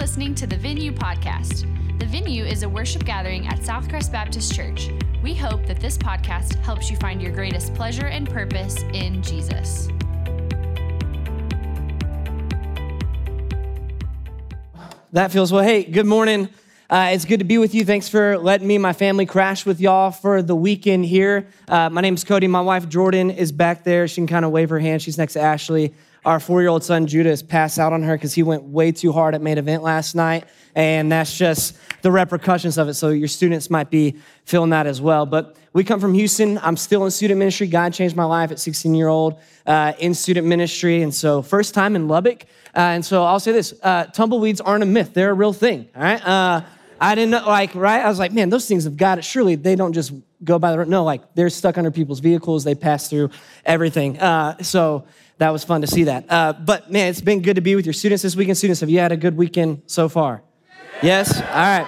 listening to the Venue Podcast. The Venue is a worship gathering at Southcrest Baptist Church. We hope that this podcast helps you find your greatest pleasure and purpose in Jesus. That feels well. Hey, good morning. Uh, it's good to be with you. Thanks for letting me my family crash with y'all for the weekend here. Uh, my name's Cody. My wife Jordan is back there. She can kind of wave her hand. She's next to Ashley. Our four year old son Judah is passed out on her because he went way too hard at main event last night. And that's just the repercussions of it. So your students might be feeling that as well. But we come from Houston. I'm still in student ministry. God changed my life at 16 year old uh, in student ministry. And so first time in Lubbock. Uh, and so I'll say this uh, tumbleweeds aren't a myth, they're a real thing. All right. Uh, I didn't know, like, right? I was like, man, those things have got it. Surely they don't just go by the road. No, like they're stuck under people's vehicles. They pass through everything. Uh, so that was fun to see that. Uh, but man, it's been good to be with your students this weekend. Students, have you had a good weekend so far? Yes? All right.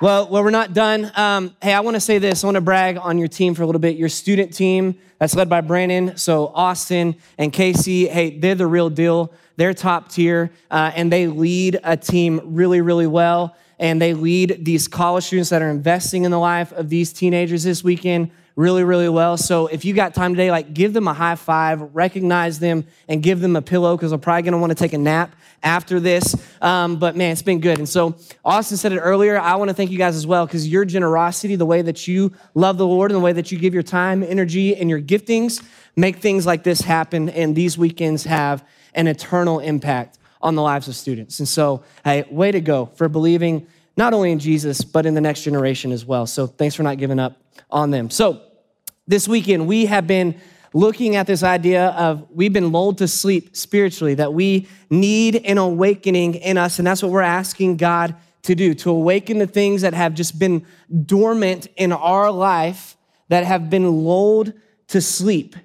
Well, well, we're not done. Um, hey, I want to say this. I want to brag on your team for a little bit. Your student team that's led by Brandon, so Austin and Casey. Hey, they're the real deal. They're top tier, uh, and they lead a team really, really well and they lead these college students that are investing in the life of these teenagers this weekend really, really well. So if you got time today, like give them a high five, recognize them, and give them a pillow because they're probably going to want to take a nap after this. Um, but man, it's been good. And so Austin said it earlier. I want to thank you guys as well because your generosity, the way that you love the Lord, and the way that you give your time, energy, and your giftings make things like this happen. And these weekends have an eternal impact on the lives of students. And so, hey, way to go for believing not only in Jesus, but in the next generation as well. So thanks for not giving up on them. So this weekend, we have been looking at this idea of we've been lulled to sleep spiritually, that we need an awakening in us. And that's what we're asking God to do, to awaken the things that have just been dormant in our life, that have been lulled to sleep.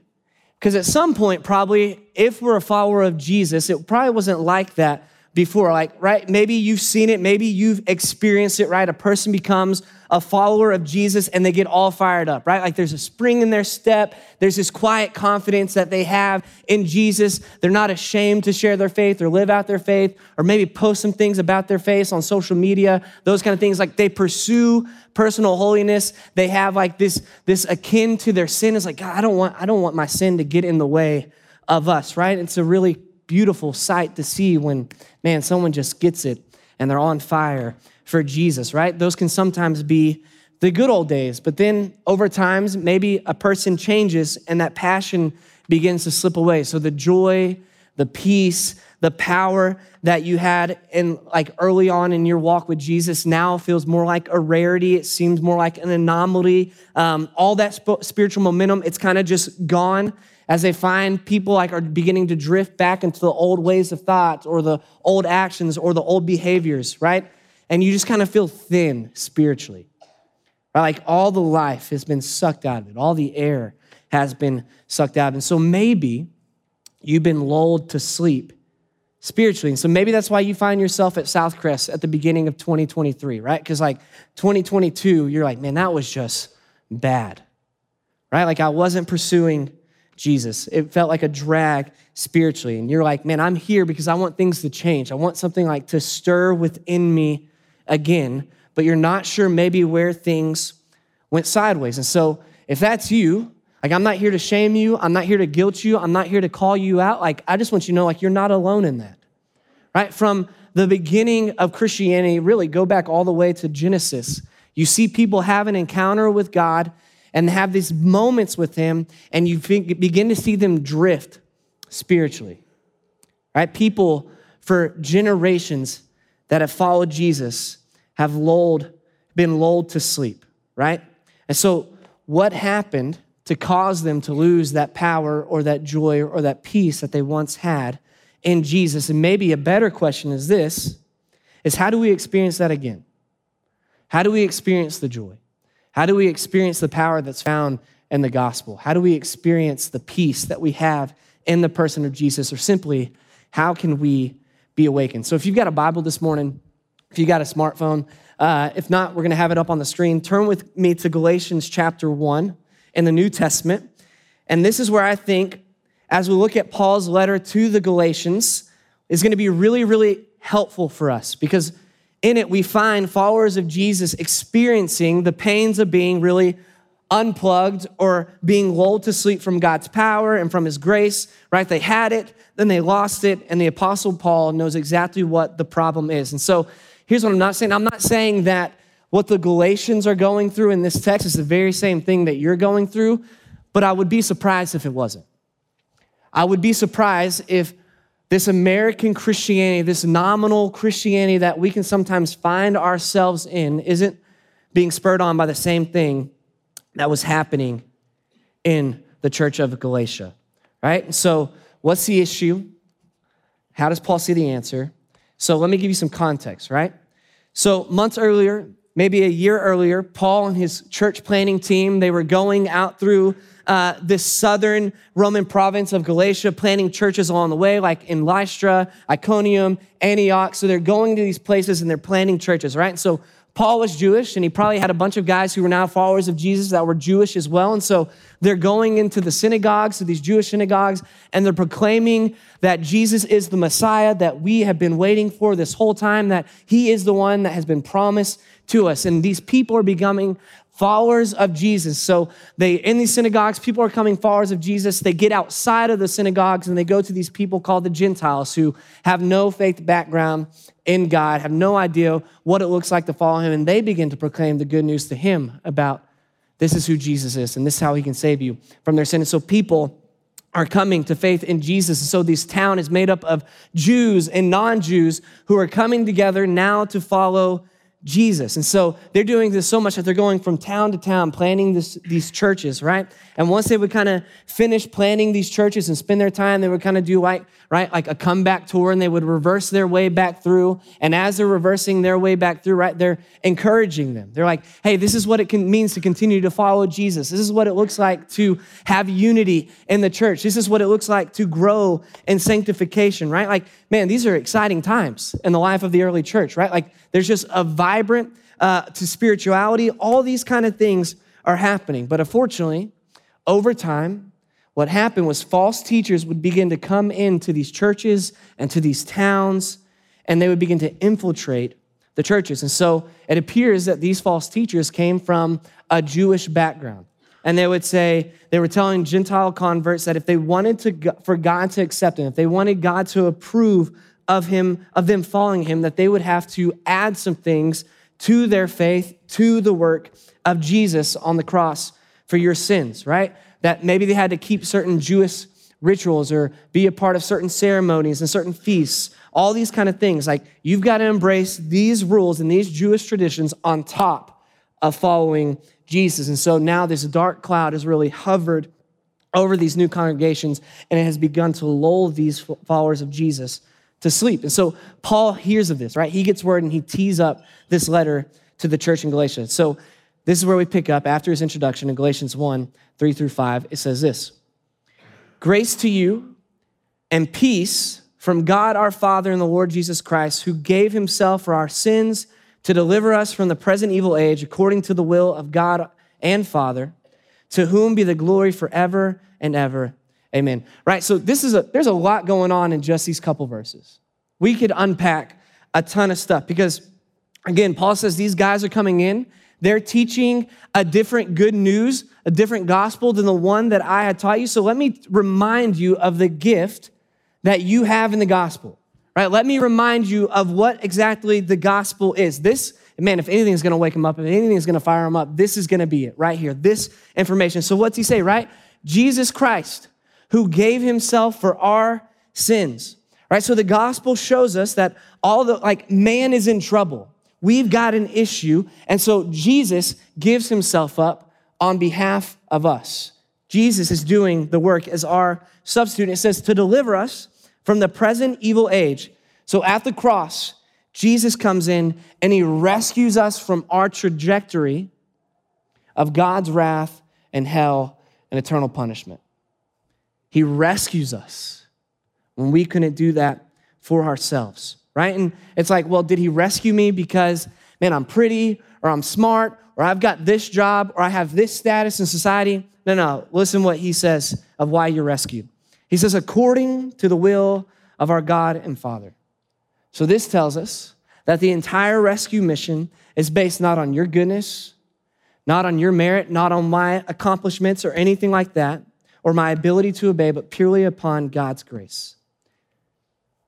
Because at some point, probably, if we're a follower of Jesus, it probably wasn't like that before. Like, right? Maybe you've seen it, maybe you've experienced it, right? A person becomes a follower of Jesus and they get all fired up, right? Like there's a spring in their step. There's this quiet confidence that they have in Jesus. They're not ashamed to share their faith or live out their faith or maybe post some things about their faith on social media, those kind of things. Like they pursue personal holiness. They have like this, this akin to their sin. It's like, God, I don't want, I don't want my sin to get in the way of us, right? It's a really beautiful sight to see when, man, someone just gets it and they're on fire for Jesus, right? Those can sometimes be the good old days, but then over times, maybe a person changes and that passion begins to slip away. So the joy, the peace, the power that you had in like early on in your walk with Jesus now feels more like a rarity. It seems more like an anomaly. Um, all that sp- spiritual momentum, it's kind of just gone as they find people like are beginning to drift back into the old ways of thought or the old actions or the old behaviors, right? And you just kind of feel thin spiritually. Right? Like all the life has been sucked out of it, all the air has been sucked out. And so maybe you've been lulled to sleep spiritually. And so maybe that's why you find yourself at Southcrest at the beginning of 2023, right? Because like 2022, you're like, man, that was just bad, right? Like I wasn't pursuing Jesus. It felt like a drag spiritually. And you're like, man, I'm here because I want things to change. I want something like to stir within me again, but you're not sure maybe where things went sideways. And so if that's you, like I'm not here to shame you, I'm not here to guilt you, I'm not here to call you out. Like I just want you to know like you're not alone in that. Right? From the beginning of Christianity, really go back all the way to Genesis. You see people have an encounter with God and have these moments with him, and you begin to see them drift spiritually. Right? People for generations that have followed Jesus have lulled, been lulled to sleep, right? And so, what happened to cause them to lose that power or that joy or that peace that they once had in Jesus? And maybe a better question is this is how do we experience that again? How do we experience the joy? How do we experience the power that's found in the gospel? How do we experience the peace that we have in the person of Jesus? Or simply, how can we be awakened? So if you've got a Bible this morning, if you've got a smartphone, uh, if not, we're going to have it up on the screen. Turn with me to Galatians chapter 1 in the New Testament. And this is where I think, as we look at Paul's letter to the Galatians, is going to be really, really helpful for us because in it we find followers of Jesus experiencing the pains of being really unplugged or being lulled to sleep from God's power and from his grace, right? They had it, then they lost it, and the apostle Paul knows exactly what the problem is. And so here's what I'm not saying. I'm not saying that what the Galatians are going through in this text is the very same thing that you're going through, but I would be surprised if it wasn't. I would be surprised if this American Christianity, this nominal Christianity that we can sometimes find ourselves in, isn't being spurred on by the same thing that was happening in the church of Galatia, right? So, what's the issue? How does Paul see the answer? So, let me give you some context, right? So, months earlier, maybe a year earlier, Paul and his church planting team, they were going out through uh, this southern Roman province of Galatia, planting churches along the way, like in Lystra, Iconium, Antioch. So they're going to these places and they're planting churches, right? So Paul was Jewish, and he probably had a bunch of guys who were now followers of Jesus that were Jewish as well. And so they're going into the synagogues, to these Jewish synagogues, and they're proclaiming that Jesus is the Messiah that we have been waiting for this whole time, that he is the one that has been promised to us. And these people are becoming followers of Jesus. So they in these synagogues, people are coming followers of Jesus. They get outside of the synagogues and they go to these people called the Gentiles who have no faith background in God, have no idea what it looks like to follow him, and they begin to proclaim the good news to him about this is who Jesus is and this is how he can save you from their sin. So people are coming to faith in Jesus. And so this town is made up of Jews and non-Jews who are coming together now to follow Jesus. And so they're doing this so much that they're going from town to town planning this, these churches, right? And once they would kind of finish planning these churches and spend their time, they would kind of do like, right, like a comeback tour and they would reverse their way back through. And as they're reversing their way back through, right, they're encouraging them. They're like, hey, this is what it can, means to continue to follow Jesus. This is what it looks like to have unity in the church. This is what it looks like to grow in sanctification, right? Like, man, these are exciting times in the life of the early church, right? Like, there's just a vibrant uh, to spirituality. All these kind of things are happening. But unfortunately, over time, what happened was false teachers would begin to come into these churches and to these towns, and they would begin to infiltrate the churches. And so it appears that these false teachers came from a Jewish background. And they would say, they were telling Gentile converts that if they wanted to, for God to accept them, if they wanted God to approve of him, of them following him, that they would have to add some things to their faith, to the work of Jesus on the cross for your sins, right? That maybe they had to keep certain Jewish rituals or be a part of certain ceremonies and certain feasts, all these kind of things. Like you've got to embrace these rules and these Jewish traditions on top of following Jesus. And so now this dark cloud has really hovered over these new congregations and it has begun to lull these followers of Jesus to sleep. And so Paul hears of this, right? He gets word and he tees up this letter to the church in Galatia. So this is where we pick up after his introduction in Galatians 1 3 through 5. It says this Grace to you and peace from God our Father and the Lord Jesus Christ, who gave himself for our sins to deliver us from the present evil age according to the will of God and Father, to whom be the glory forever and ever. Amen. Right? So this is a there's a lot going on in just these couple verses. We could unpack a ton of stuff because again, Paul says these guys are coming in, they're teaching a different good news, a different gospel than the one that I had taught you. So let me remind you of the gift that you have in the gospel. Right? Let me remind you of what exactly the gospel is. This man, if anything is going to wake him up, if anything is going to fire him up, this is going to be it right here. This information. So what's he say, right? Jesus Christ who gave himself for our sins. Right? So the gospel shows us that all the like man is in trouble. We've got an issue, and so Jesus gives himself up on behalf of us. Jesus is doing the work as our substitute. It says to deliver us from the present evil age. So at the cross, Jesus comes in and he rescues us from our trajectory of God's wrath and hell and eternal punishment. He rescues us when we couldn't do that for ourselves, right? And it's like, well, did he rescue me because, man, I'm pretty or I'm smart or I've got this job or I have this status in society? No, no. Listen what he says of why you're rescued. He says, according to the will of our God and Father. So this tells us that the entire rescue mission is based not on your goodness, not on your merit, not on my accomplishments or anything like that, or my ability to obey, but purely upon God's grace.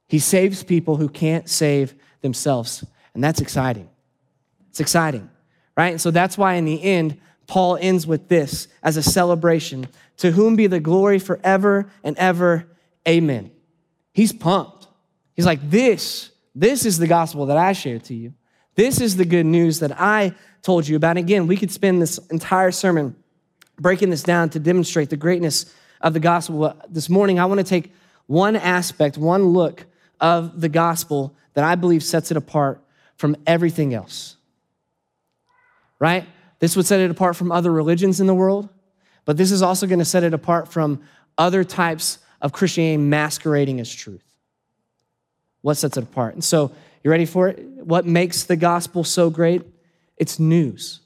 He saves people who can't save themselves, and that's exciting. It's exciting, right? And so that's why in the end, Paul ends with this as a celebration To whom be the glory forever and ever. Amen. He's pumped. He's like, This, this is the gospel that I shared to you. This is the good news that I told you about. Again, we could spend this entire sermon breaking this down to demonstrate the greatness of the gospel. This morning, I want to take one aspect, one look of the gospel that I believe sets it apart from everything else. Right? This would set it apart from other religions in the world, but this is also going to set it apart from other types of Christianity masquerading as truth. What sets it apart? And so, you ready for it? What makes the gospel so great? It's news.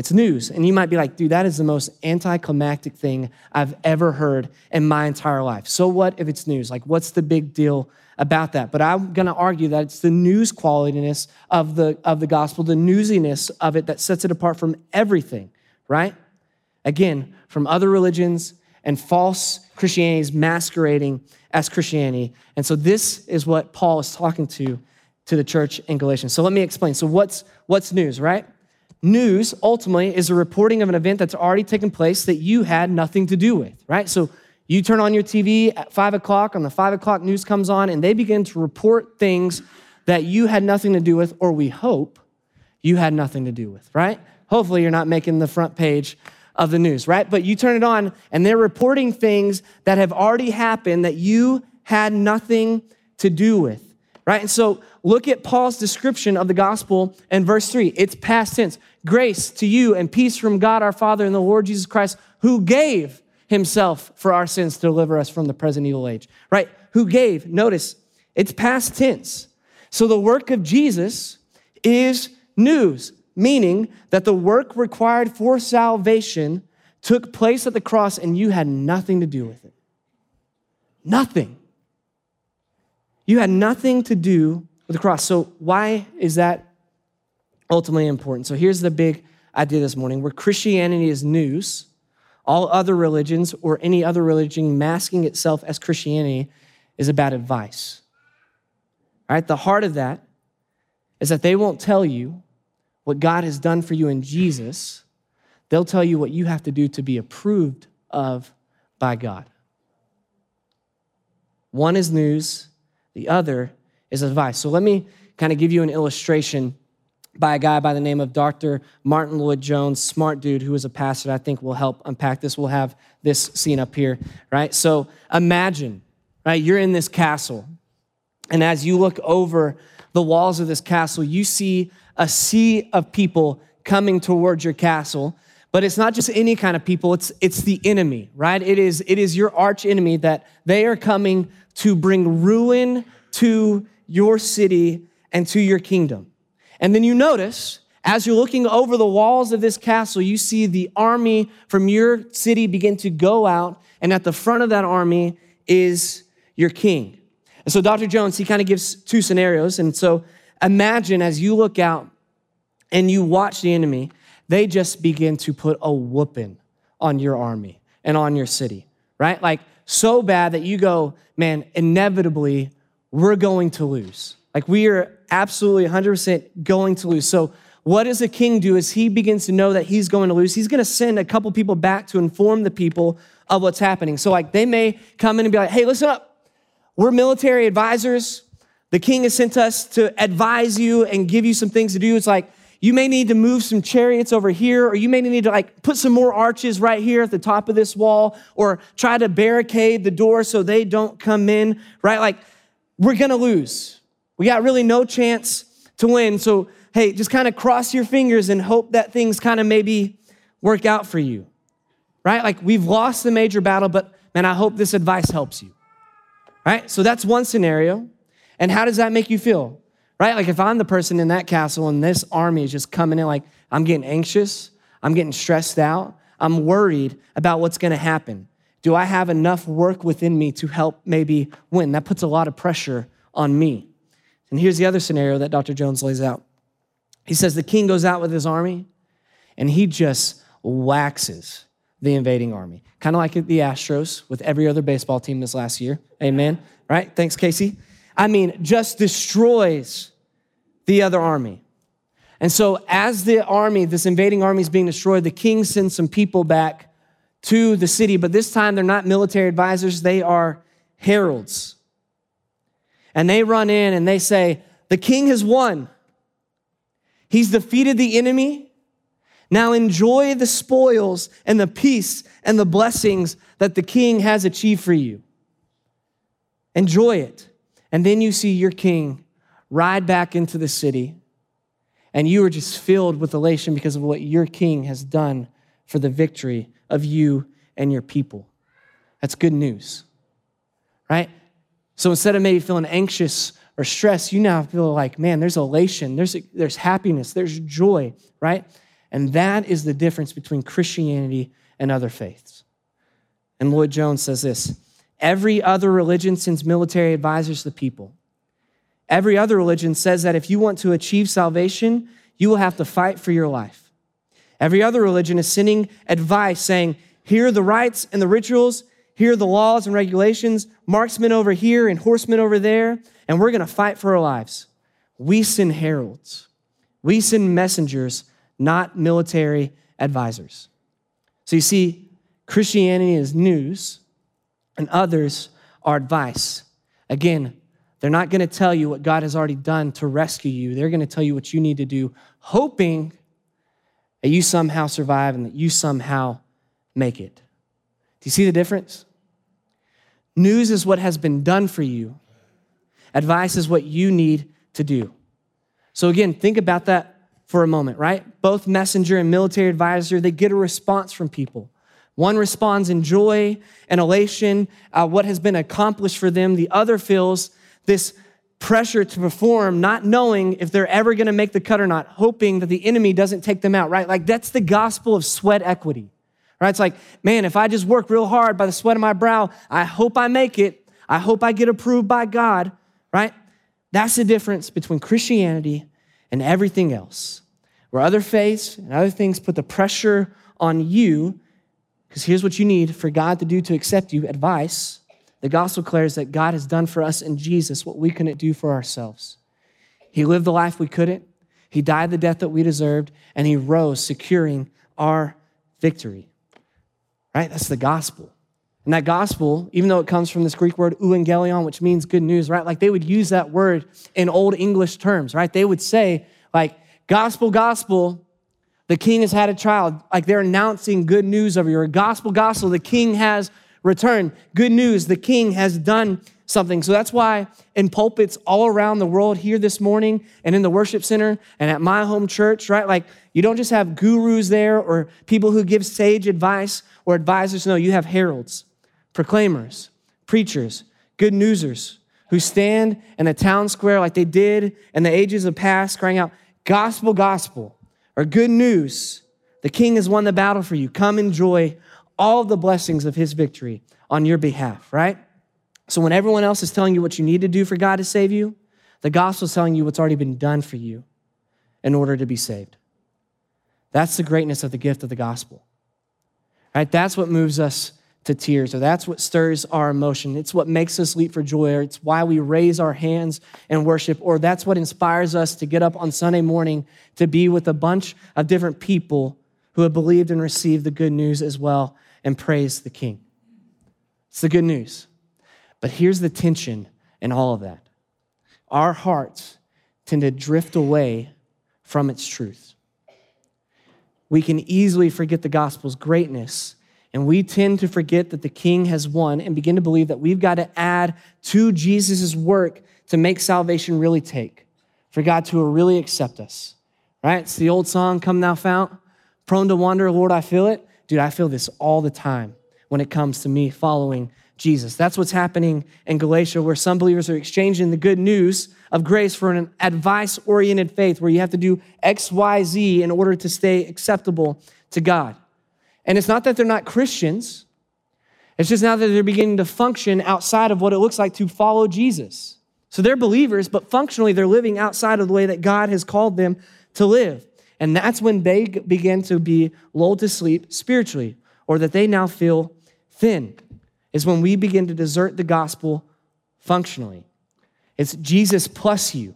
It's news. And you might be like, dude, that is the most anticlimactic thing I've ever heard in my entire life. So what if it's news? Like, what's the big deal about that? But I'm going to argue that it's the news qualityness of the, of the gospel, the newsiness of it that sets it apart from everything, right? Again, from other religions and false Christianities masquerading as Christianity. And so this is what Paul is talking to to the church in Galatians. So let me explain. So what's what's news, right? News ultimately is a reporting of an event that's already taken place that you had nothing to do with, right? So you turn on your TV at five o'clock, and the five o'clock news comes on, and they begin to report things that you had nothing to do with, or we hope you had nothing to do with, right? Hopefully, you're not making the front page of the news, right? But you turn it on, and they're reporting things that have already happened that you had nothing to do with, right? And so look at Paul's description of the gospel in verse 3. It's past tense. Grace to you and peace from God our Father and the Lord Jesus Christ, who gave himself for our sins to deliver us from the present evil age. Right? Who gave. Notice, it's past tense. So the work of Jesus is news, meaning that the work required for salvation took place at the cross and you had nothing to do with it. Nothing. You had nothing to do with the cross. So, why is that ultimately important? So, here's the big idea this morning where Christianity is news, all other religions or any other religion masking itself as Christianity is about advice. All right, the heart of that is that they won't tell you what God has done for you in Jesus, they'll tell you what you have to do to be approved of by God. One is news, the other is advice. So let me kind of give you an illustration by a guy by the name of Dr. Martyn Lloyd-Jones, smart dude who is a pastor. I think will help unpack this. We'll have this scene up here, right? So imagine, right, you're in this castle, and as you look over the walls of this castle, you see a sea of people coming towards your castle. But it's not just any kind of people, it's, it's the enemy, right? It is, it is your arch enemy that they are coming to bring ruin to your city and to your kingdom. And then you notice, as you're looking over the walls of this castle, you see the army from your city begin to go out, and at the front of that army is your king. And so Dr. Jones, he kind of gives two scenarios. And so imagine as you look out and you watch the enemy, they just begin to put a whooping on your army and on your city, right? Like so bad that you go, man, inevitably we're going to lose. Like we are absolutely 100% going to lose. So, what does a king do as he begins to know that he's going to lose? He's going to send a couple people back to inform the people of what's happening. So, like, they may come in and be like, hey, listen up. We're military advisors. The king has sent us to advise you and give you some things to do. It's like, you may need to move some chariots over here, or you may need to like put some more arches right here at the top of this wall, or try to barricade the door so they don't come in, right? Like, we're gonna lose. We got really no chance to win. So, hey, just kind of cross your fingers and hope that things kind of maybe work out for you, right? Like we've lost the major battle, but man, I hope this advice helps you, right? So that's one scenario. And how does that make you feel, right? Like if I'm the person in that castle and this army is just coming in, like I'm getting anxious, I'm getting stressed out, I'm worried about what's gonna happen. Do I have enough work within me to help maybe win? That puts a lot of pressure on me. And here's the other scenario that Dr. Jones lays out. He says the king goes out with his army and he just waxes the invading army. Kind of like the Astros with every other baseball team this last year. Amen. Right? Thanks, Casey. I mean, just destroys the other army. And so, as the army, this invading army is being destroyed, the king sends some people back to the city, but this time they're not military advisors, they are heralds. And they run in and they say, The king has won. He's defeated the enemy. Now enjoy the spoils and the peace and the blessings that the king has achieved for you. Enjoy it. And then you see your king ride back into the city, and you are just filled with elation because of what your king has done for the victory of you and your people. That's good news, right? So instead of maybe feeling anxious or stressed, you now feel like, man, there's elation, there's, there's happiness, there's joy, right? And that is the difference between Christianity and other faiths. And Lloyd Jones says this every other religion sends military advisors to the people. Every other religion says that if you want to achieve salvation, you will have to fight for your life. Every other religion is sending advice saying, here are the rites and the rituals, here are the laws and regulations, marksmen over here and horsemen over there, and we're going to fight for our lives. We send heralds, we send messengers not military advisors. So you see, Christianity is news, and others are advice. Again, they're not going to tell you what God has already done to rescue you. They're going to tell you what you need to do, hoping that you somehow survive and that you somehow make it. Do you see the difference? News is what has been done for you, advice is what you need to do. So, again, think about that for a moment, right? Both messenger and military advisor, they get a response from people. One responds in joy and elation, uh, what has been accomplished for them. The other feels this pressure to perform, not knowing if they're ever going to make the cut or not, hoping that the enemy doesn't take them out, right? Like that's the gospel of sweat equity, right? It's like, man, if I just work real hard by the sweat of my brow, I hope I make it. I hope I get approved by God, right? That's the difference between Christianity and everything else. Where other faiths and other things put the pressure on you, because here's what you need for God to do to accept you advice. The gospel declares that God has done for us in Jesus what we couldn't do for ourselves. He lived the life we couldn't, He died the death that we deserved, and He rose, securing our victory. Right? That's the gospel. And that gospel, even though it comes from this Greek word euangelion, which means good news, right? Like they would use that word in old English terms, right? They would say, like, gospel, gospel, the king has had a child. Like they're announcing good news over you. gospel, gospel, the king has returned. Good news, the king has done something. So that's why in pulpits all around the world here this morning and in the worship center and at my home church, right? Like you don't just have gurus there or people who give sage advice or advisors. No, you have heralds proclaimers, preachers, good newsers who stand in the town square like they did in the ages of past, crying out, Gospel, gospel, or good news. The king has won the battle for you. Come enjoy all the blessings of his victory on your behalf, right? So when everyone else is telling you what you need to do for God to save you, the gospel is telling you what's already been done for you in order to be saved. That's the greatness of the gift of the gospel. Right? That's what moves us to tears, or that's what stirs our emotion. It's what makes us leap for joy, or it's why we raise our hands and worship, or that's what inspires us to get up on Sunday morning to be with a bunch of different people who have believed and received the good news as well and praise the King. It's the good news. But here's the tension in all of that our hearts tend to drift away from its truth. We can easily forget the gospel's greatness and we tend to forget that the king has won and begin to believe that we've got to add to Jesus' work to make salvation really take, for God to really accept us. Right? It's the old song, Come Thou Fount, prone to wander, Lord, I feel it. Dude, I feel this all the time when it comes to me following Jesus. That's what's happening in Galatia, where some believers are exchanging the good news of grace for an advice oriented faith where you have to do X, Y, Z in order to stay acceptable to God. And it's not that they're not Christians, it's just now that they're beginning to function outside of what it looks like to follow Jesus. So they're believers, but functionally they're living outside of the way that God has called them to live. And that's when they begin to be lulled to sleep spiritually, or that they now feel thin, is when we begin to desert the gospel functionally. It's Jesus plus you.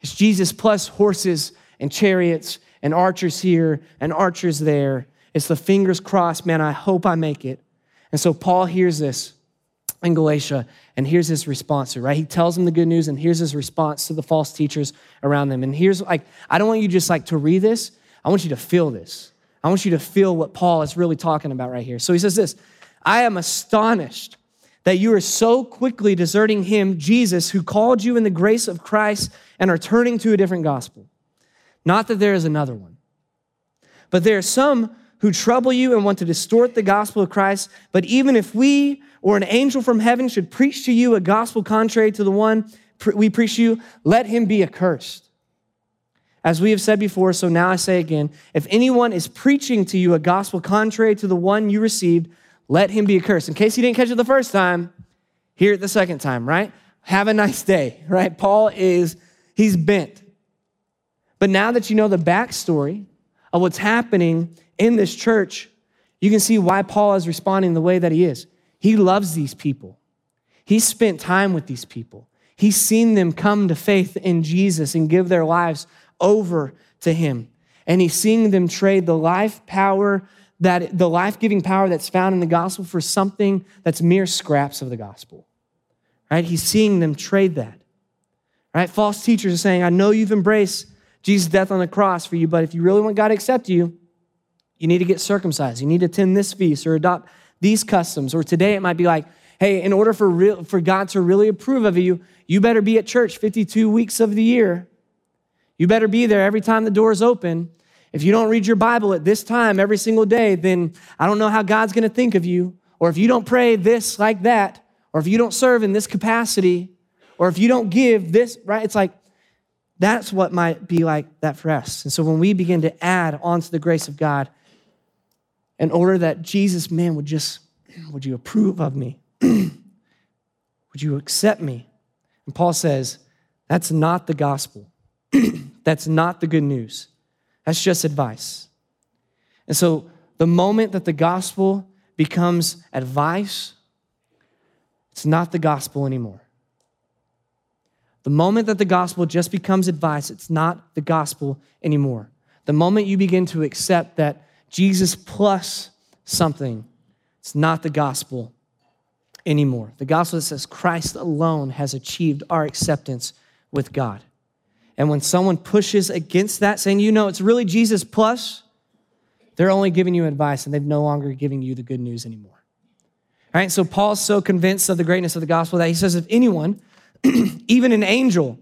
It's Jesus plus horses and chariots and archers here and archers there. It's the fingers crossed, man, I hope I make it. And so Paul hears this in Galatia, and here's his response, right? He tells them the good news, and here's his response to the false teachers around them. And here's like, I don't want you just like to read this, I want you to feel this. I want you to feel what Paul is really talking about right here. So he says this I am astonished that you are so quickly deserting him, Jesus, who called you in the grace of Christ and are turning to a different gospel. Not that there is another one, but there are some who trouble you and want to distort the gospel of Christ. But even if we or an angel from heaven should preach to you a gospel contrary to the one we preach to you, let him be accursed. As we have said before, so now I say again if anyone is preaching to you a gospel contrary to the one you received, let him be accursed. In case you didn't catch it the first time, hear it the second time, right? Have a nice day, right? Paul is, he's bent. But now that you know the backstory of what's happening in this church, you can see why Paul is responding the way that he is. He loves these people, he's spent time with these people, he's seen them come to faith in Jesus and give their lives over to him. And he's seeing them trade the life power that the life-giving power that's found in the gospel for something that's mere scraps of the gospel. Right? He's seeing them trade that. Right? False teachers are saying, I know you've embraced Jesus' death on the cross for you, but if you really want God to accept you, you need to get circumcised. You need to attend this feast or adopt these customs. Or today it might be like, hey, in order for, real, for God to really approve of you, you better be at church 52 weeks of the year. You better be there every time the doors open. If you don't read your Bible at this time every single day, then I don't know how God's going to think of you. Or if you don't pray this like that, or if you don't serve in this capacity, or if you don't give this, right? It's like that's what might be like that for us. And so when we begin to add onto the grace of God, in order that Jesus, man, would just, would you approve of me? would you accept me? And Paul says, that's not the gospel. that's not the good news. That's just advice. And so the moment that the gospel becomes advice, it's not the gospel anymore. The moment that the gospel just becomes advice, it's not the gospel anymore. The moment you begin to accept that Jesus plus something, it's not the gospel anymore. The gospel that says Christ alone has achieved our acceptance with God. And when someone pushes against that, saying, you know, it's really Jesus plus, they're only giving you advice and they've no longer giving you the good news anymore. All right, so Paul's so convinced of the greatness of the gospel that he says, if anyone, even an angel,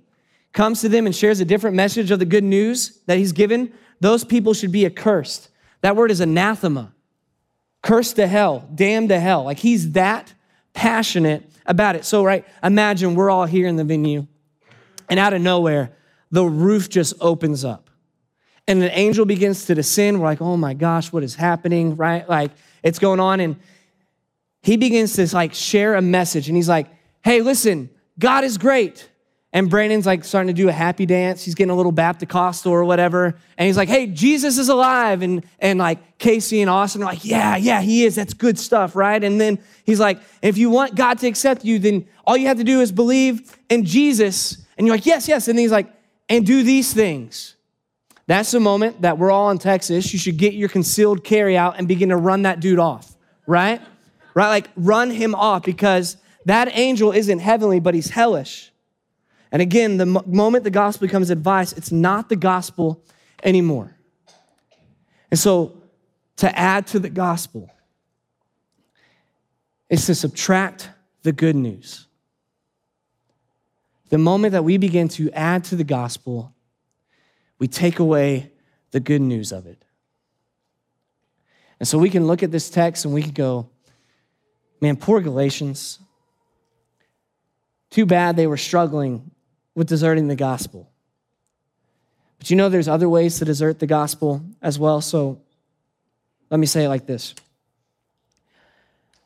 comes to them and shares a different message of the good news that he's given, those people should be accursed. That word is anathema, cursed to hell, damned to hell. Like he's that passionate about it. So, right, imagine we're all here in the venue, and out of nowhere, the roof just opens up. And an angel begins to descend. We're like, oh my gosh, what is happening? Right? Like it's going on. And he begins to like share a message. And he's like, hey, listen, God is great. And Brandon's like starting to do a happy dance. He's getting a little Baptist or whatever. And he's like, hey, Jesus is alive. And, and like Casey and Austin are like, yeah, yeah, he is. That's good stuff, right? And then he's like, if you want God to accept you, then all you have to do is believe in Jesus. And you're like, yes, yes. And he's like, and do these things. That's the moment that we're all in Texas. You should get your concealed carry out and begin to run that dude off, right? Right? Like run him off because that angel isn't heavenly, but he's hellish. And again, the moment the gospel becomes advice, it's not the gospel anymore. And so to add to the gospel is to subtract the good news. The moment that we begin to add to the gospel, we take away the good news of it. And so we can look at this text and we can go, man, poor Galatians. Too bad they were struggling with deserting the gospel. But you know, there's other ways to desert the gospel as well. So let me say it like this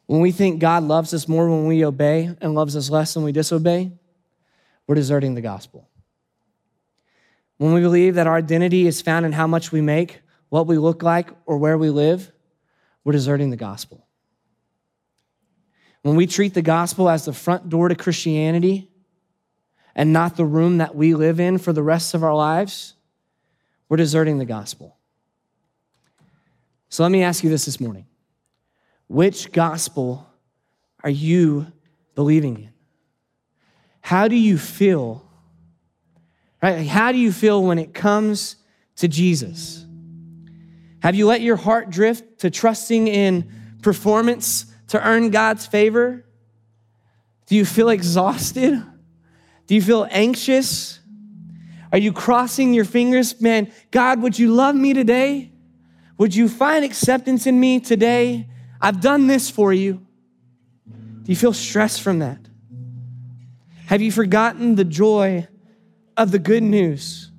When we think God loves us more when we obey and loves us less when we disobey, we're deserting the gospel. When we believe that our identity is found in how much we make, what we look like, or where we live, we're deserting the gospel. When we treat the gospel as the front door to Christianity and not the room that we live in for the rest of our lives, we're deserting the gospel. So let me ask you this this morning Which gospel are you believing in? How do you feel? Right? How do you feel when it comes to Jesus? Have you let your heart drift to trusting in performance to earn God's favor? Do you feel exhausted? Do you feel anxious? Are you crossing your fingers? Man, God, would you love me today? Would you find acceptance in me today? I've done this for you. Do you feel stress from that? Have you forgotten the joy of the good news?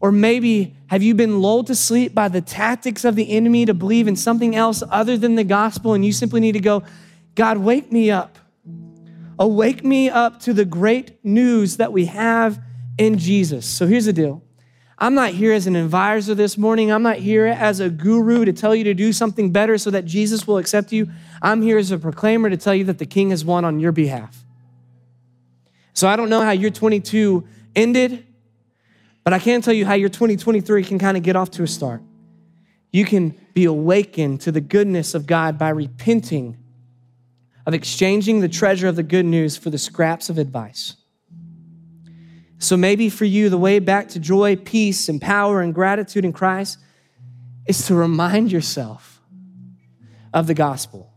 Or maybe have you been lulled to sleep by the tactics of the enemy to believe in something else other than the gospel, and you simply need to go, God, wake me up. Awake me up to the great news that we have in Jesus. So here's the deal I'm not here as an advisor this morning. I'm not here as a guru to tell you to do something better so that Jesus will accept you. I'm here as a proclaimer to tell you that the king has won on your behalf. So I don't know how your 22 ended, but I can tell you how your 2023 can kind of get off to a start. You can be awakened to the goodness of God by repenting of exchanging the treasure of the good news for the scraps of advice. So maybe for you, the way back to joy, peace, and power and gratitude in Christ is to remind yourself of the gospel.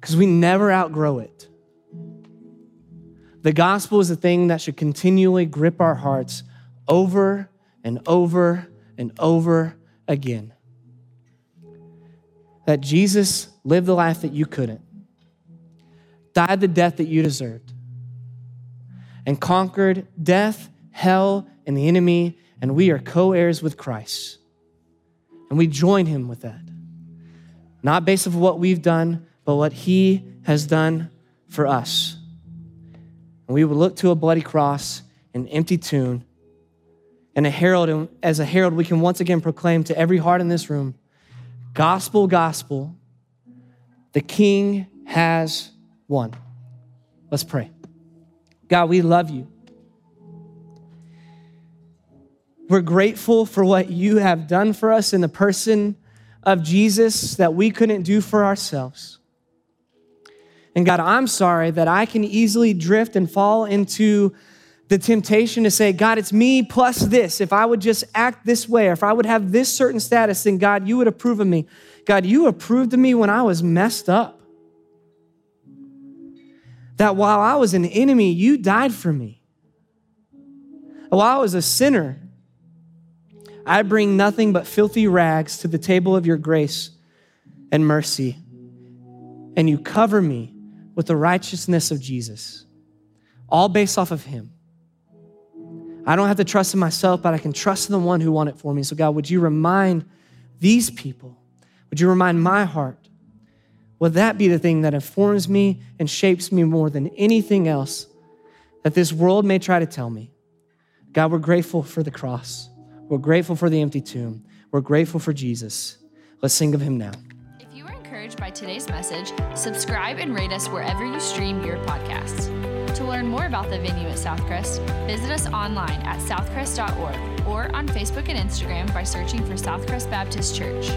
Because we never outgrow it. The gospel is a thing that should continually grip our hearts over and over and over again. That Jesus lived the life that you couldn't, died the death that you deserved, and conquered death, hell, and the enemy, and we are co heirs with Christ. And we join him with that. Not based on what we've done, but what he has done for us. And we would look to a bloody cross, an empty tomb, and a herald. And as a herald, we can once again proclaim to every heart in this room gospel, gospel, the King has won. Let's pray. God, we love you. We're grateful for what you have done for us in the person of Jesus that we couldn't do for ourselves. And God, I'm sorry that I can easily drift and fall into the temptation to say, God, it's me plus this. If I would just act this way, or if I would have this certain status, then God, you would approve of me. God, you approved of me when I was messed up. That while I was an enemy, you died for me. While I was a sinner, I bring nothing but filthy rags to the table of your grace and mercy. And you cover me with the righteousness of Jesus, all based off of Him. I don't have to trust in myself, but I can trust in the one who won it for me. So, God, would you remind these people? Would you remind my heart? Would that be the thing that informs me and shapes me more than anything else that this world may try to tell me? God, we're grateful for the cross. We're grateful for the empty tomb. We're grateful for Jesus. Let's sing of him now If you were encouraged by today's message, subscribe and rate us wherever you stream your podcasts. To learn more about the venue at Southcrest, visit us online at southcrest.org or on Facebook and Instagram by searching for Southcrest Baptist Church.